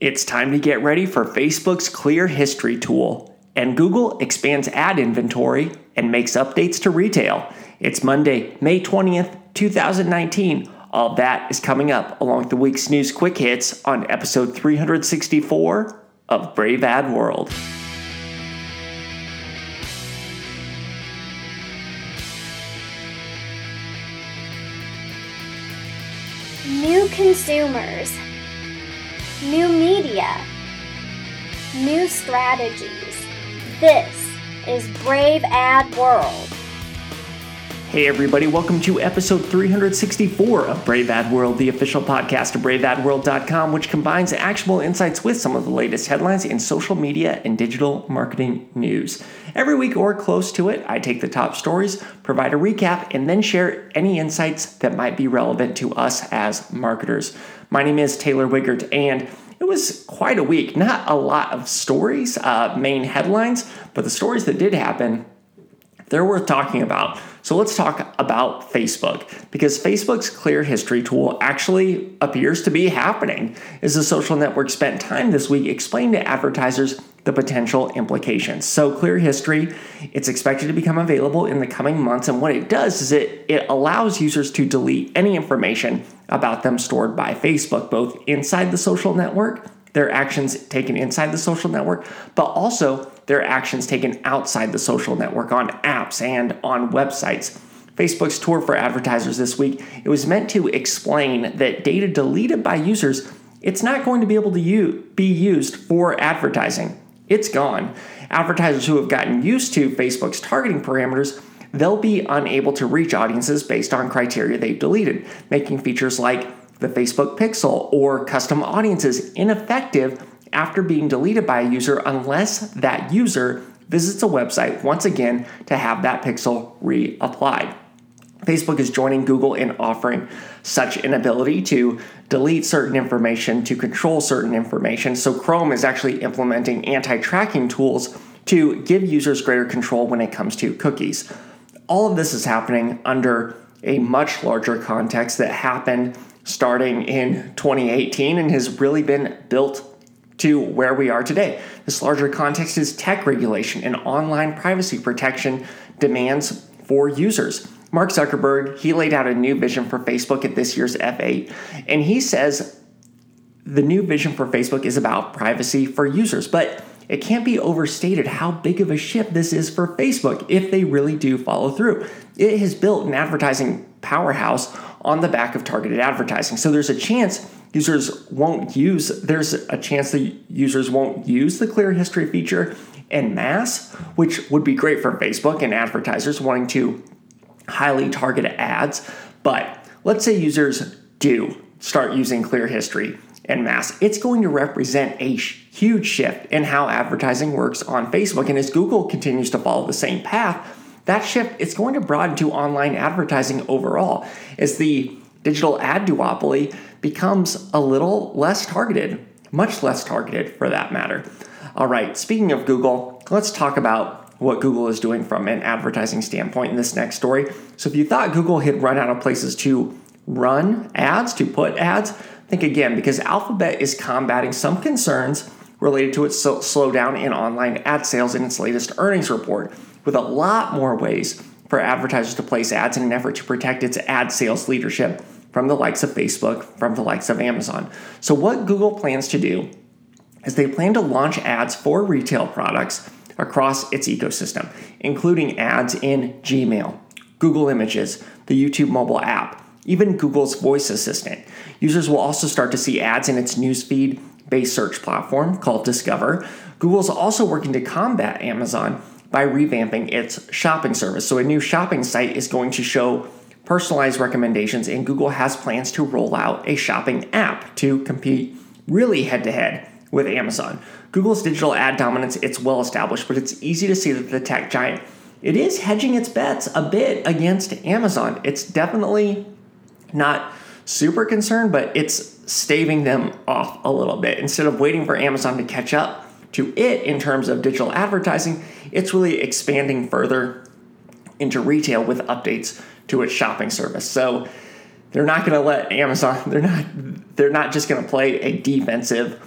It's time to get ready for Facebook's Clear History tool, and Google expands ad inventory and makes updates to retail. It's Monday, May 20th, 2019. All that is coming up along with the week's news quick hits on episode 364 of Brave Ad World. New consumers new media, new strategies. This is Brave Ad World. Hey, everybody, welcome to episode 364 of Brave Ad World, the official podcast of braveadworld.com, which combines actionable insights with some of the latest headlines in social media and digital marketing news. Every week or close to it, I take the top stories, provide a recap, and then share any insights that might be relevant to us as marketers. My name is Taylor Wiegert, and it was quite a week. Not a lot of stories, uh, main headlines, but the stories that did happen, they're worth talking about. So let's talk about Facebook because Facebook's clear history tool actually appears to be happening as the social network spent time this week explaining to advertisers the potential implications. So clear history, it's expected to become available in the coming months and what it does is it it allows users to delete any information about them stored by Facebook both inside the social network their actions taken inside the social network, but also their actions taken outside the social network on apps and on websites. Facebook's tour for advertisers this week, it was meant to explain that data deleted by users, it's not going to be able to u- be used for advertising. It's gone. Advertisers who have gotten used to Facebook's targeting parameters, they'll be unable to reach audiences based on criteria they've deleted, making features like the Facebook pixel or custom audiences ineffective after being deleted by a user unless that user visits a website once again to have that pixel reapplied. Facebook is joining Google in offering such an ability to delete certain information, to control certain information. So, Chrome is actually implementing anti tracking tools to give users greater control when it comes to cookies. All of this is happening under a much larger context that happened starting in 2018 and has really been built to where we are today. This larger context is tech regulation and online privacy protection demands for users. Mark Zuckerberg, he laid out a new vision for Facebook at this year's F8, and he says the new vision for Facebook is about privacy for users, but it can't be overstated how big of a shift this is for Facebook if they really do follow through. It has built an advertising powerhouse on the back of targeted advertising. So there's a chance users won't use there's a chance that users won't use the clear history feature en masse, which would be great for Facebook and advertisers wanting to highly target ads. But let's say users do start using clear history en masse. It's going to represent a huge shift in how advertising works on Facebook. And as Google continues to follow the same path, that shift is going to broaden to online advertising overall as the digital ad duopoly becomes a little less targeted, much less targeted for that matter. All right, speaking of Google, let's talk about what Google is doing from an advertising standpoint in this next story. So, if you thought Google had run out of places to run ads, to put ads, think again because Alphabet is combating some concerns related to its slowdown in online ad sales in its latest earnings report with a lot more ways for advertisers to place ads in an effort to protect its ad sales leadership from the likes of Facebook, from the likes of Amazon. So, what Google plans to do is they plan to launch ads for retail products across its ecosystem, including ads in Gmail, Google Images, the YouTube mobile app, even Google's voice assistant. Users will also start to see ads in its newsfeed based search platform called Discover. Google's also working to combat Amazon by revamping its shopping service. So, a new shopping site is going to show personalized recommendations, and Google has plans to roll out a shopping app to compete really head to head with Amazon. Google's digital ad dominance it's well established, but it's easy to see that the tech giant it is hedging its bets a bit against Amazon. It's definitely not super concerned, but it's staving them off a little bit. Instead of waiting for Amazon to catch up, to it in terms of digital advertising, it's really expanding further into retail with updates to its shopping service. So they're not going to let Amazon, they're not they're not just going to play a defensive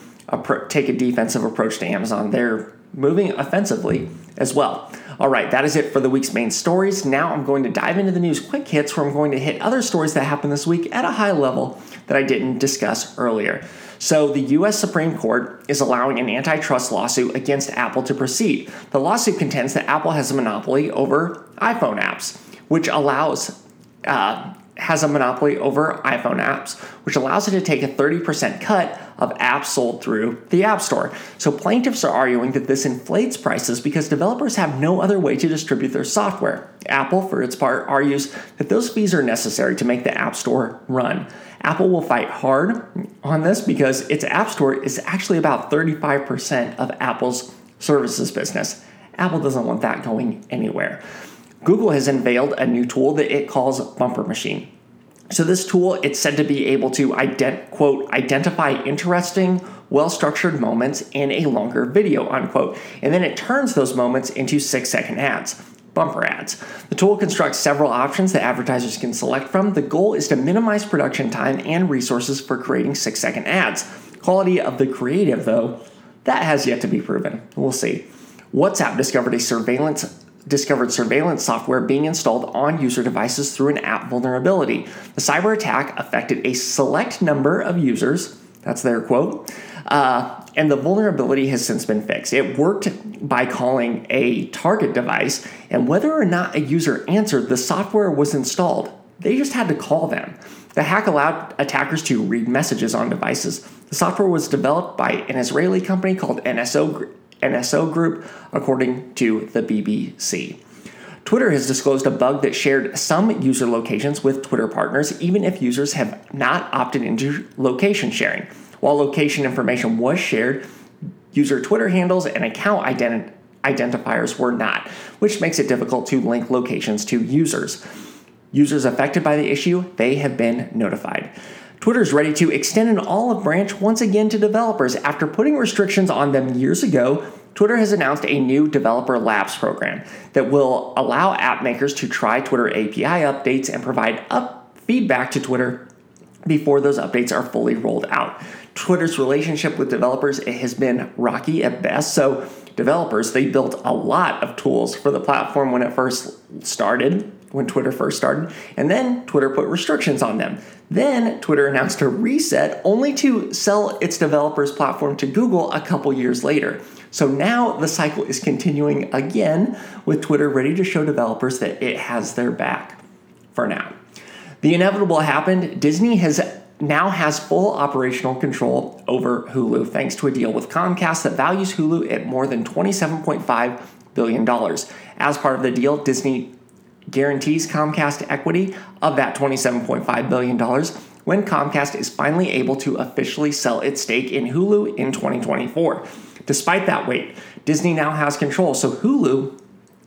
take a defensive approach to Amazon. They're moving offensively as well. All right, that is it for the week's main stories. Now I'm going to dive into the news quick hits where I'm going to hit other stories that happened this week at a high level that I didn't discuss earlier. So, the US Supreme Court is allowing an antitrust lawsuit against Apple to proceed. The lawsuit contends that Apple has a monopoly over iPhone apps, which allows uh, has a monopoly over iPhone apps, which allows it to take a 30% cut of apps sold through the App Store. So plaintiffs are arguing that this inflates prices because developers have no other way to distribute their software. Apple, for its part, argues that those fees are necessary to make the App Store run. Apple will fight hard on this because its App Store is actually about 35% of Apple's services business. Apple doesn't want that going anywhere. Google has unveiled a new tool that it calls Bumper Machine. So this tool, it's said to be able to ident- quote identify interesting, well-structured moments in a longer video unquote, and then it turns those moments into six-second ads. Bumper ads. The tool constructs several options that advertisers can select from. The goal is to minimize production time and resources for creating six second ads. Quality of the creative, though, that has yet to be proven. We'll see. WhatsApp discovered a surveillance discovered surveillance software being installed on user devices through an app vulnerability. The cyber attack affected a select number of users, that's their quote, uh, and the vulnerability has since been fixed. It worked by calling a target device, and whether or not a user answered, the software was installed. They just had to call them. The hack allowed attackers to read messages on devices. The software was developed by an Israeli company called NSO NSO Group, according to the BBC. Twitter has disclosed a bug that shared some user locations with Twitter partners, even if users have not opted into location sharing. While location information was shared, user Twitter handles and account identi- identifiers were not, which makes it difficult to link locations to users. Users affected by the issue, they have been notified. Twitter is ready to extend an olive branch once again to developers. After putting restrictions on them years ago, Twitter has announced a new developer labs program that will allow app makers to try Twitter API updates and provide up feedback to Twitter before those updates are fully rolled out. Twitter's relationship with developers has been rocky at best. So, developers, they built a lot of tools for the platform when it first started when Twitter first started, and then Twitter put restrictions on them. Then Twitter announced a reset only to sell its developers platform to Google a couple years later. So now the cycle is continuing again with Twitter ready to show developers that it has their back for now. The inevitable happened. Disney has now has full operational control over Hulu thanks to a deal with Comcast that values Hulu at more than $27.5 billion. As part of the deal, Disney guarantees Comcast equity of that $27.5 billion when Comcast is finally able to officially sell its stake in Hulu in 2024. Despite that wait, Disney now has control, so Hulu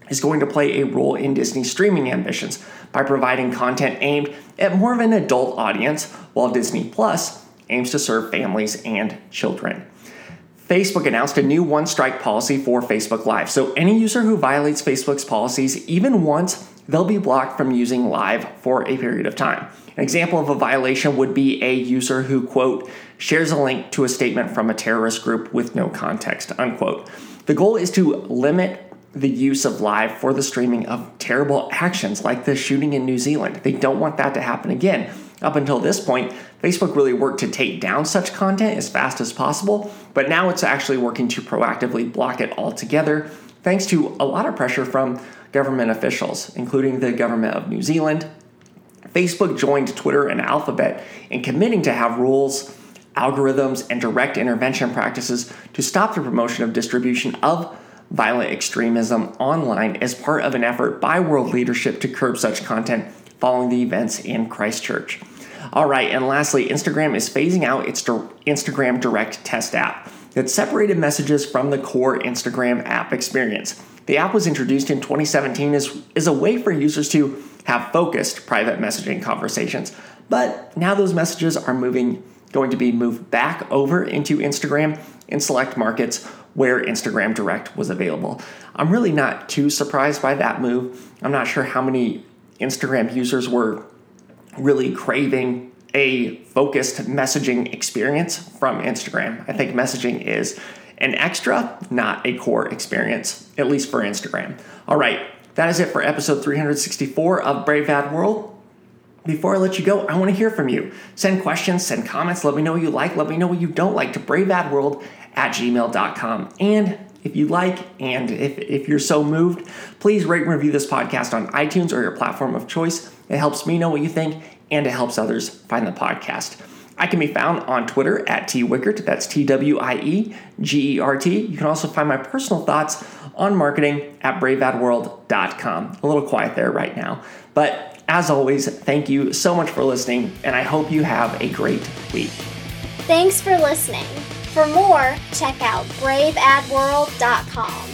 is going to play a role in Disney's streaming ambitions by providing content aimed at more of an adult audience, while Disney Plus aims to serve families and children. Facebook announced a new one strike policy for Facebook Live. So, any user who violates Facebook's policies even once they'll be blocked from using Live for a period of time. An example of a violation would be a user who, quote, shares a link to a statement from a terrorist group with no context, unquote. The goal is to limit the use of live for the streaming of terrible actions like the shooting in New Zealand. They don't want that to happen again. Up until this point, Facebook really worked to take down such content as fast as possible, but now it's actually working to proactively block it altogether, thanks to a lot of pressure from government officials, including the government of New Zealand. Facebook joined Twitter and Alphabet in committing to have rules, algorithms, and direct intervention practices to stop the promotion of distribution of violent extremism online as part of an effort by world leadership to curb such content following the events in Christchurch. All right, and lastly, Instagram is phasing out its Instagram Direct test app that separated messages from the core Instagram app experience. The app was introduced in 2017 as, as a way for users to have focused private messaging conversations. But now those messages are moving going to be moved back over into Instagram in select markets where Instagram Direct was available. I'm really not too surprised by that move. I'm not sure how many Instagram users were really craving a focused messaging experience from Instagram. I think messaging is an extra, not a core experience, at least for Instagram. All right, that is it for episode 364 of Brave Ad World. Before I let you go, I want to hear from you. Send questions, send comments, let me know what you like, let me know what you don't like to braveadworld at gmail.com. And if you like, and if, if you're so moved, please rate and review this podcast on iTunes or your platform of choice. It helps me know what you think and it helps others find the podcast. I can be found on Twitter at T Twiegert. That's T W I E G E R T. You can also find my personal thoughts on marketing at braveadworld.com. A little quiet there right now. But as always, thank you so much for listening, and I hope you have a great week. Thanks for listening. For more, check out braveadworld.com.